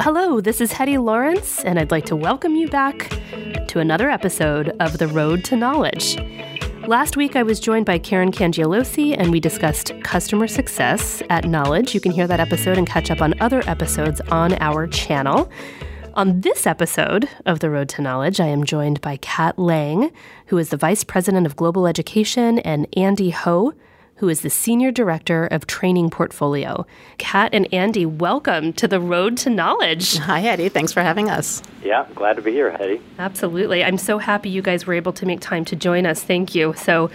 Hello, this is Hetty Lawrence, and I'd like to welcome you back to another episode of The Road to Knowledge. Last week, I was joined by Karen Cangialosi, and we discussed customer success at Knowledge. You can hear that episode and catch up on other episodes on our channel. On this episode of The Road to Knowledge, I am joined by Kat Lang, who is the Vice President of Global Education, and Andy Ho, who is the Senior Director of Training Portfolio. Kat and Andy, welcome to the Road to Knowledge. Hi, Eddie. Thanks for having us. Yeah, glad to be here, Eddie. Absolutely. I'm so happy you guys were able to make time to join us. Thank you. So,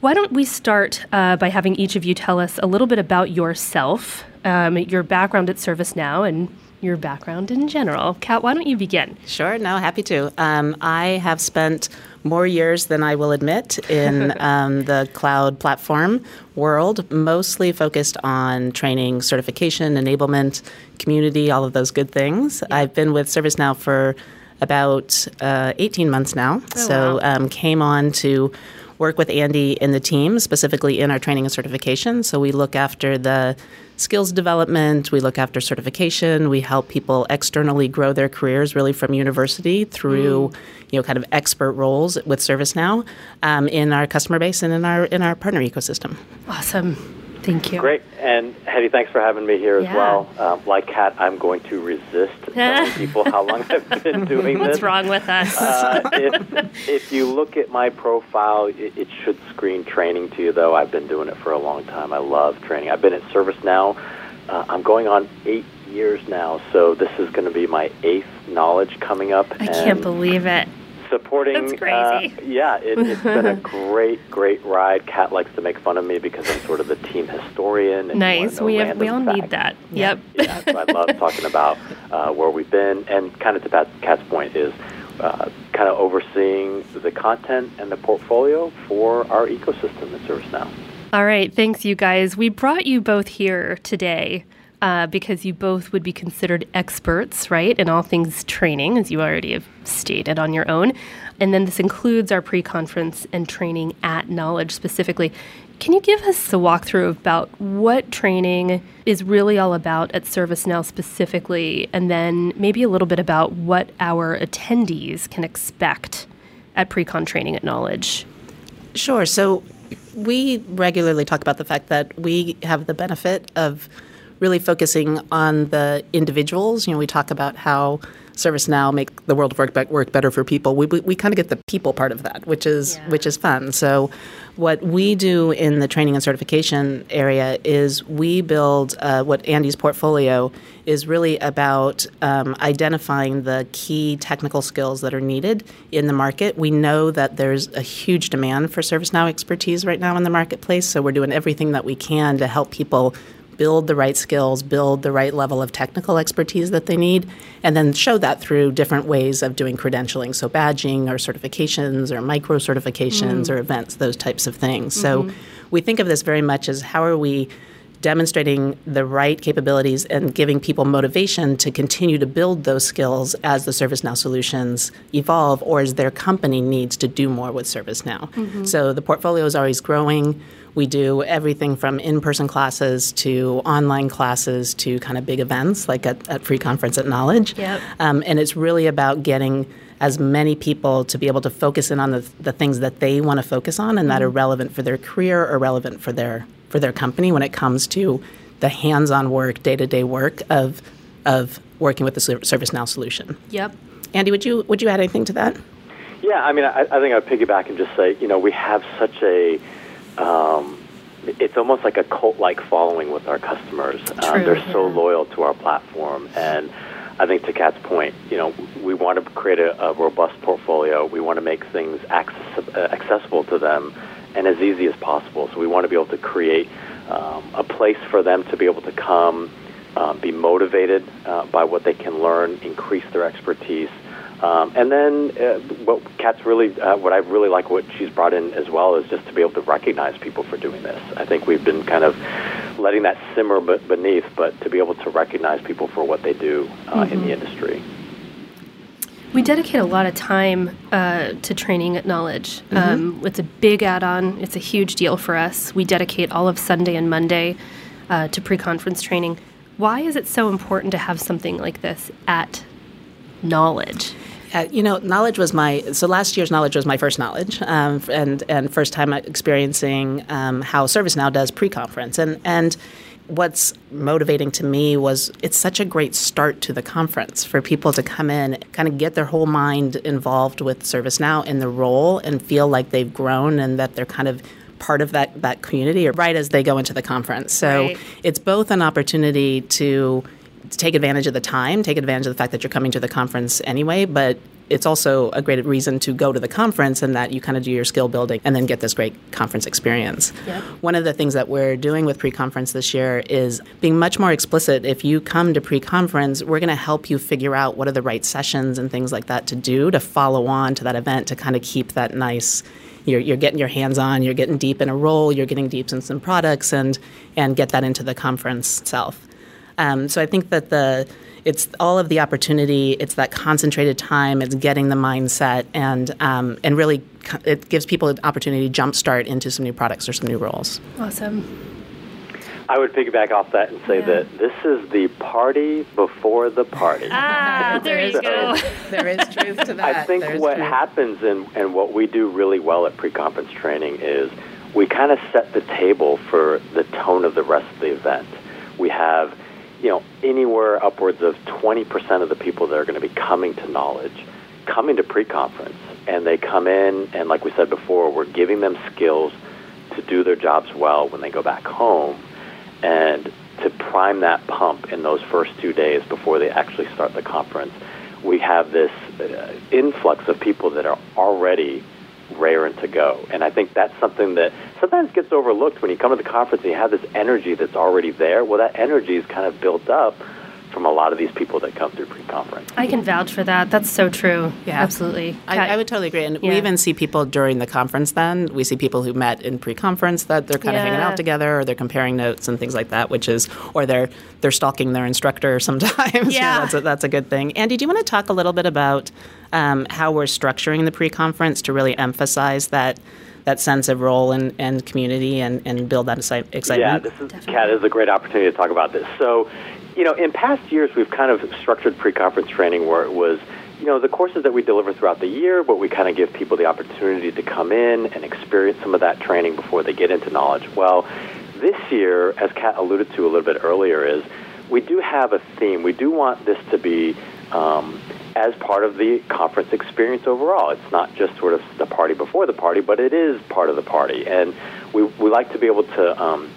why don't we start uh, by having each of you tell us a little bit about yourself, um, your background at ServiceNow, and your background in general. Kat, why don't you begin? Sure, no, happy to. Um, I have spent more years than I will admit in um, the cloud platform world, mostly focused on training, certification, enablement, community, all of those good things. Yeah. I've been with ServiceNow for about uh, 18 months now. Oh, so wow. um, came on to work with Andy in the team, specifically in our training and certification. So we look after the skills development, we look after certification, we help people externally grow their careers really from university through, mm. you know, kind of expert roles with ServiceNow um, in our customer base and in our in our partner ecosystem. Awesome. Thank you. Great. And Hetty, thanks for having me here yeah. as well. Uh, like Kat, I'm going to resist telling people how long I've been doing What's this. What's wrong with us? Uh, if, if, you look at my profile, it, it, should screen training to you, though. I've been doing it for a long time. I love training. I've been at ServiceNow. Uh, I'm going on eight years now, so this is going to be my eighth knowledge coming up. I can't believe it supporting. That's crazy. Uh, yeah, it, has been a great, great ride. Kat likes to make fun of me because I'm sort of the team historian. nice. We have, we all facts. need that. Yep. yeah. So I love talking about uh, where we've been, and kind of to Pat, Kat's point is. Uh, kind of overseeing the content and the portfolio for our ecosystem at ServiceNow. All right, thanks, you guys. We brought you both here today uh, because you both would be considered experts, right, in all things training, as you already have stated on your own. And then this includes our pre conference and training at Knowledge specifically. Can you give us a walkthrough about what training is really all about at ServiceNow specifically, and then maybe a little bit about what our attendees can expect at pre-con training at Knowledge? Sure. So we regularly talk about the fact that we have the benefit of really focusing on the individuals. You know, we talk about how ServiceNow make the world of work, be- work better for people. We, we, we kind of get the people part of that, which is yeah. which is fun. So, what we do in the training and certification area is we build uh, what Andy's portfolio is really about um, identifying the key technical skills that are needed in the market. We know that there's a huge demand for ServiceNow expertise right now in the marketplace, so we're doing everything that we can to help people build the right skills, build the right level of technical expertise that they need, and then show that through different ways of doing credentialing. So, badging or certifications or micro certifications mm. or events, those types of things. Mm-hmm. So, we think of this very much as how are we demonstrating the right capabilities and giving people motivation to continue to build those skills as the ServiceNow solutions evolve or as their company needs to do more with ServiceNow. Mm-hmm. So the portfolio is always growing. We do everything from in person classes to online classes to kind of big events like at, at Pre Conference at Knowledge. Yep. Um, and it's really about getting as many people to be able to focus in on the, the things that they want to focus on and mm-hmm. that are relevant for their career or relevant for their for their company when it comes to the hands-on work, day-to-day work of of working with the ServiceNow solution. Yep. Andy, would you would you add anything to that? Yeah, I mean, I, I think I'd piggyback and just say, you know, we have such a um, it's almost like a cult-like following with our customers. Um, they're yeah. so loyal to our platform, and I think to Kat's point, you know, we want to create a, a robust portfolio. We want to make things access, uh, accessible to them and as easy as possible. So we want to be able to create um, a place for them to be able to come, uh, be motivated uh, by what they can learn, increase their expertise, um, and then uh, what Kat's really, uh, what I really like what she's brought in as well is just to be able to recognize people for doing this. I think we've been kind of letting that simmer beneath, but to be able to recognize people for what they do uh, mm-hmm. in the mm-hmm. industry. We dedicate a lot of time uh, to training at Knowledge. Mm-hmm. Um, it's a big add on, it's a huge deal for us. We dedicate all of Sunday and Monday uh, to pre conference training Why is it so important to have something like this at Knowledge? Uh, you know, knowledge was my so last year's knowledge was my first knowledge, um, and and first time experiencing um, how ServiceNow does pre-conference, and and what's motivating to me was it's such a great start to the conference for people to come in, kind of get their whole mind involved with ServiceNow in the role, and feel like they've grown and that they're kind of part of that that community right as they go into the conference. So Right. it's both an opportunity to take advantage of the time, take advantage of the fact that you're coming to the conference anyway, but it's also a great reason to go to the conference and that you kind of do your skill building and then get this great conference experience. Yep. One of the things that we're doing with pre conference this year is being much more explicit. If you come to pre conference, we're going to help you figure out what are the right sessions and things like that to do to follow on to that event to kind of keep that nice. You're, you're getting your hands on, you're getting deep in a role, you're getting deep in some products, and, and get that into the conference itself. Um, so I think that the it's all of the opportunity, it's that concentrated time, it's getting the mindset, and um, and really it gives people an opportunity to jumpstart into some new products or some new roles. Awesome. I would piggyback off that and say Yeah. that this is the party before the party. Ah, there you go. there is truth to that. I think what happens and, and what we do really well at pre-conference training is we kind of set the table for the tone of the rest of the event. We have, you know, anywhere upwards of 20% of the people that are going to be coming to knowledge, coming to pre-conference, and they come in and like we said before, we're giving them skills to do their jobs well when they go back home and to prime that pump in those first two days before they actually start the conference, we have this uh, influx of people that are already raring to go. And I think that's something that sometimes gets overlooked when you come to the conference and you have this energy that's already there. Well, that energy is kind of built up from a lot of these people that come through pre-conference. I can vouch for that. That's so true. Yeah. Absolutely. I, I would totally agree. And Yeah. we even see people during the conference then. We see people who met in pre conference that they're kind of hanging out together or they're comparing notes and things like that, which is, or they're they're stalking their instructor sometimes. You know, Yeah. that's, a, that's a good thing. Andy, do you want to talk a little bit about um, how we're structuring the pre conference to really emphasize that? That sense of role and, and community and, and build that excitement. Yeah, this is Kat this is a great opportunity to talk about this. So, you know, in past years we've kind of structured pre-conference training where it was, you know, the courses that we deliver throughout the year, but we kind of give people the opportunity to come in and experience some of that training before they get into knowledge. Well, this year, as Kat alluded to a little bit earlier, is we do have a theme. We do want this to be um, as part of the conference experience overall. It's not just sort of the party before the party, but it is part of the party. And we, we like to be able to um,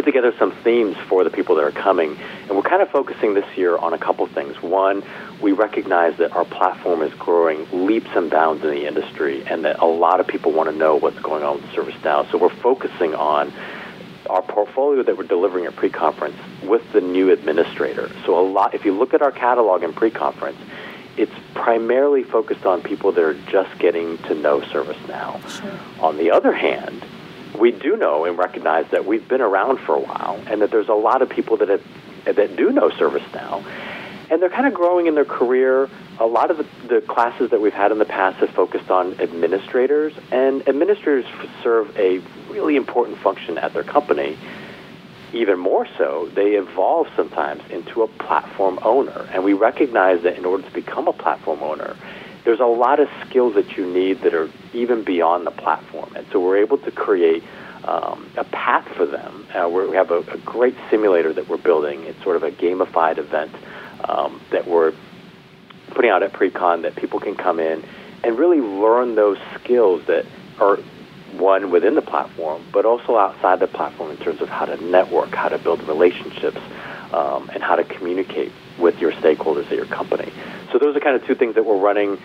put together some themes for the people that are coming. And we're kind of focusing this year on a couple things. One, we recognize that our platform is growing leaps and bounds in the industry and that a lot of people want to know what's going on with ServiceNow. So we're focusing on our portfolio that we're delivering at pre-conference with the new administrator. So a lot if you look at our catalog in pre-conference, it's primarily focused on people that are just getting to know ServiceNow. On the other hand, we do know and recognize that we've been around for a while and that there's a lot of people that have, that do know ServiceNow. And they're kind of growing in their career. A lot of the, the classes that we've had in the past have focused on administrators, and administrators serve a really important function at their company. Even more so, they evolve sometimes into a platform owner. And we recognize that in order to become a platform owner, there's a lot of skills that you need that are even beyond the platform. And so we're able to create um, a path for them. Uh, we're, have a, a great simulator that we're building. It's sort of a gamified event um, that we're putting out at Precon that people can come in and really learn those skills that are one within the platform, but also outside the platform in terms of how to network, how to build relationships, um, and how to communicate with your stakeholders at your company. So those are kind of two things that we're running,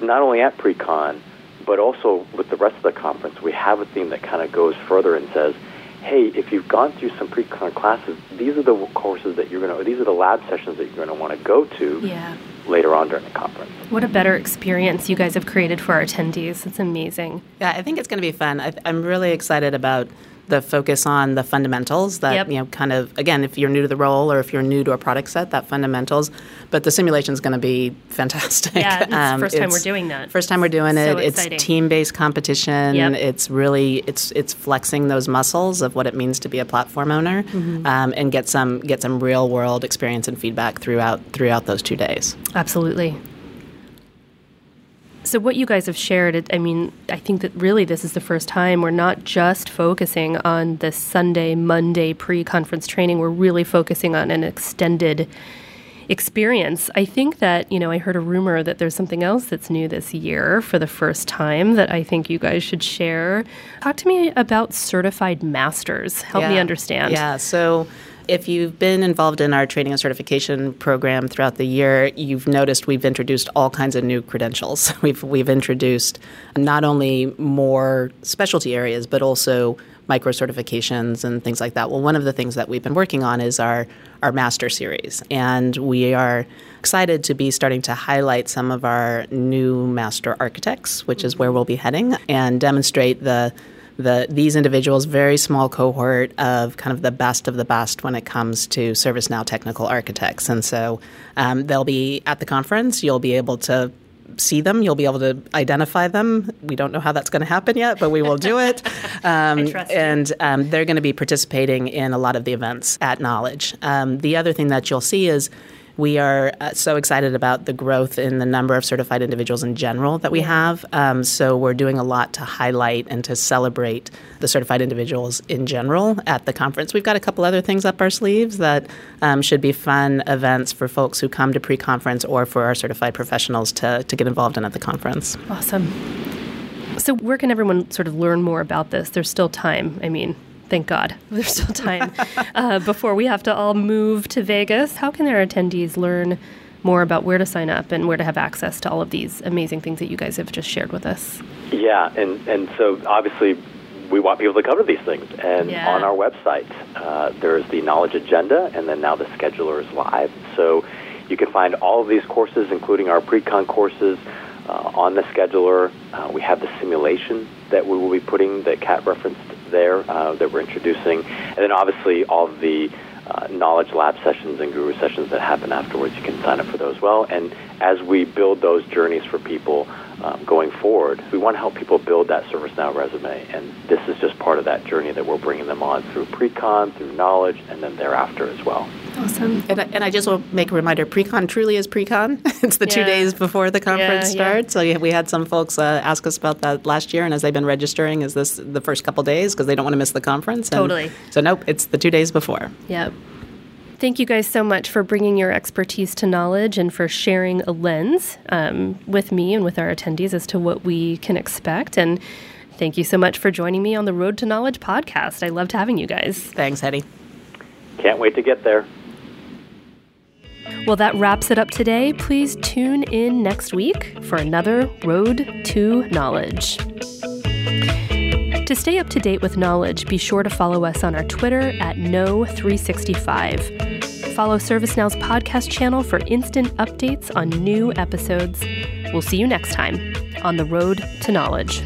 not only at pre-con, but also with the rest of the conference. We have a theme that kind of goes further and says, hey, if you've gone through some pre-con classes, these are the courses that you're going to, these are the lab sessions that you're going to want to go to Yeah. later on during the conference. What a better experience you guys have created for our attendees. It's amazing. Yeah, I think it's going to be fun. I, I'm really excited about the focus on the fundamentals that Yep. you know kind of again if you're new to the role or if you're new to a product set that fundamentals but the simulation is going to be fantastic Yeah, it's the Um, first time we're doing that. first time we're doing So it exciting. it's team-based competition Yep. it's really it's it's flexing those muscles of what it means to be a platform owner Mm-hmm. um, and get some get some real world experience and feedback throughout throughout those two days Absolutely. So, what you guys have shared, it, I mean, I think that really this is the first time we're not just focusing on the Sunday, Monday pre conference training. We're really focusing on an extended experience. I think that, you know, I heard a rumor that there's something else that's new this year for the first time that I think you guys should share. Talk to me about certified masters. Help me understand. Yeah. So if you've been involved in our training and certification program throughout the year, you've noticed we've introduced all kinds of new credentials. We've we've introduced not only more specialty areas, but also micro certifications and things like that. Well, one of the things that we've been working on is our our master series, and we are excited to be starting to highlight some of our new master architects, which is where we'll be heading, and demonstrate the the these individuals very small cohort of kind of the best of the best when it comes to ServiceNow technical architects, and so um, they'll be at the conference. You'll be able to see them. You'll be able to identify them. We don't know how that's going to happen yet, but we will do it. Um, and um, they're going to be participating in a lot of the events at Knowledge. Um, the other thing that you'll see is we are uh, so excited about the growth in the number of certified individuals in general that we have. Um, so we're doing a lot to highlight and to celebrate the certified individuals in general at the conference. We've got a couple other things up our sleeves that um, should be fun events for folks who come to pre-conference or for our certified professionals to, to get involved in at the conference. Awesome. So, where can everyone sort of learn more about this? There's still time. I mean, thank God, there's still time uh, before we have to all move to Vegas. How can our attendees learn more about where to sign up and where to have access to all of these amazing things that you guys have just shared with us? Yeah, and, and so obviously we want people to come to these things. And Yeah. on our website, uh, there's the knowledge agenda, and then now the scheduler is live. So you can find all of these courses, including our pre-con courses, uh, on the scheduler. Uh, we have the simulation that we will be putting that Kat referenced there uh, that we're introducing, and then obviously all the uh, knowledge lab sessions and guru sessions that happen afterwards. You can sign up for those as well. And as we build those journeys for people um, going forward, we want to help people build that ServiceNow resume. And this is just part of that journey that we're bringing them on through pre-con, through knowledge, and then thereafter as well. Awesome. And I, and I just want to make a reminder: pre-con truly is pre-con. it's the two days before the conference Yeah, yeah. starts. So we had some folks uh, ask us about that last year, and as they've been registering, is this the first couple days because they don't want to miss the conference? And Totally. So nope, it's the two days before. Yep. Thank you guys so much for bringing your expertise to knowledge and for sharing a lens um, with me and with our attendees as to what we can expect. And thank you so much for joining me on the Road to Knowledge podcast. I loved having you guys. Thanks, Hetty. Can't wait to get there. Well, that wraps it up today. Please tune in next week for another Road to Knowledge. To stay up to date with knowledge, be sure to follow us on our Twitter at No365. Follow ServiceNow's podcast channel for instant updates on new episodes. We'll see you next time on the Road to Knowledge.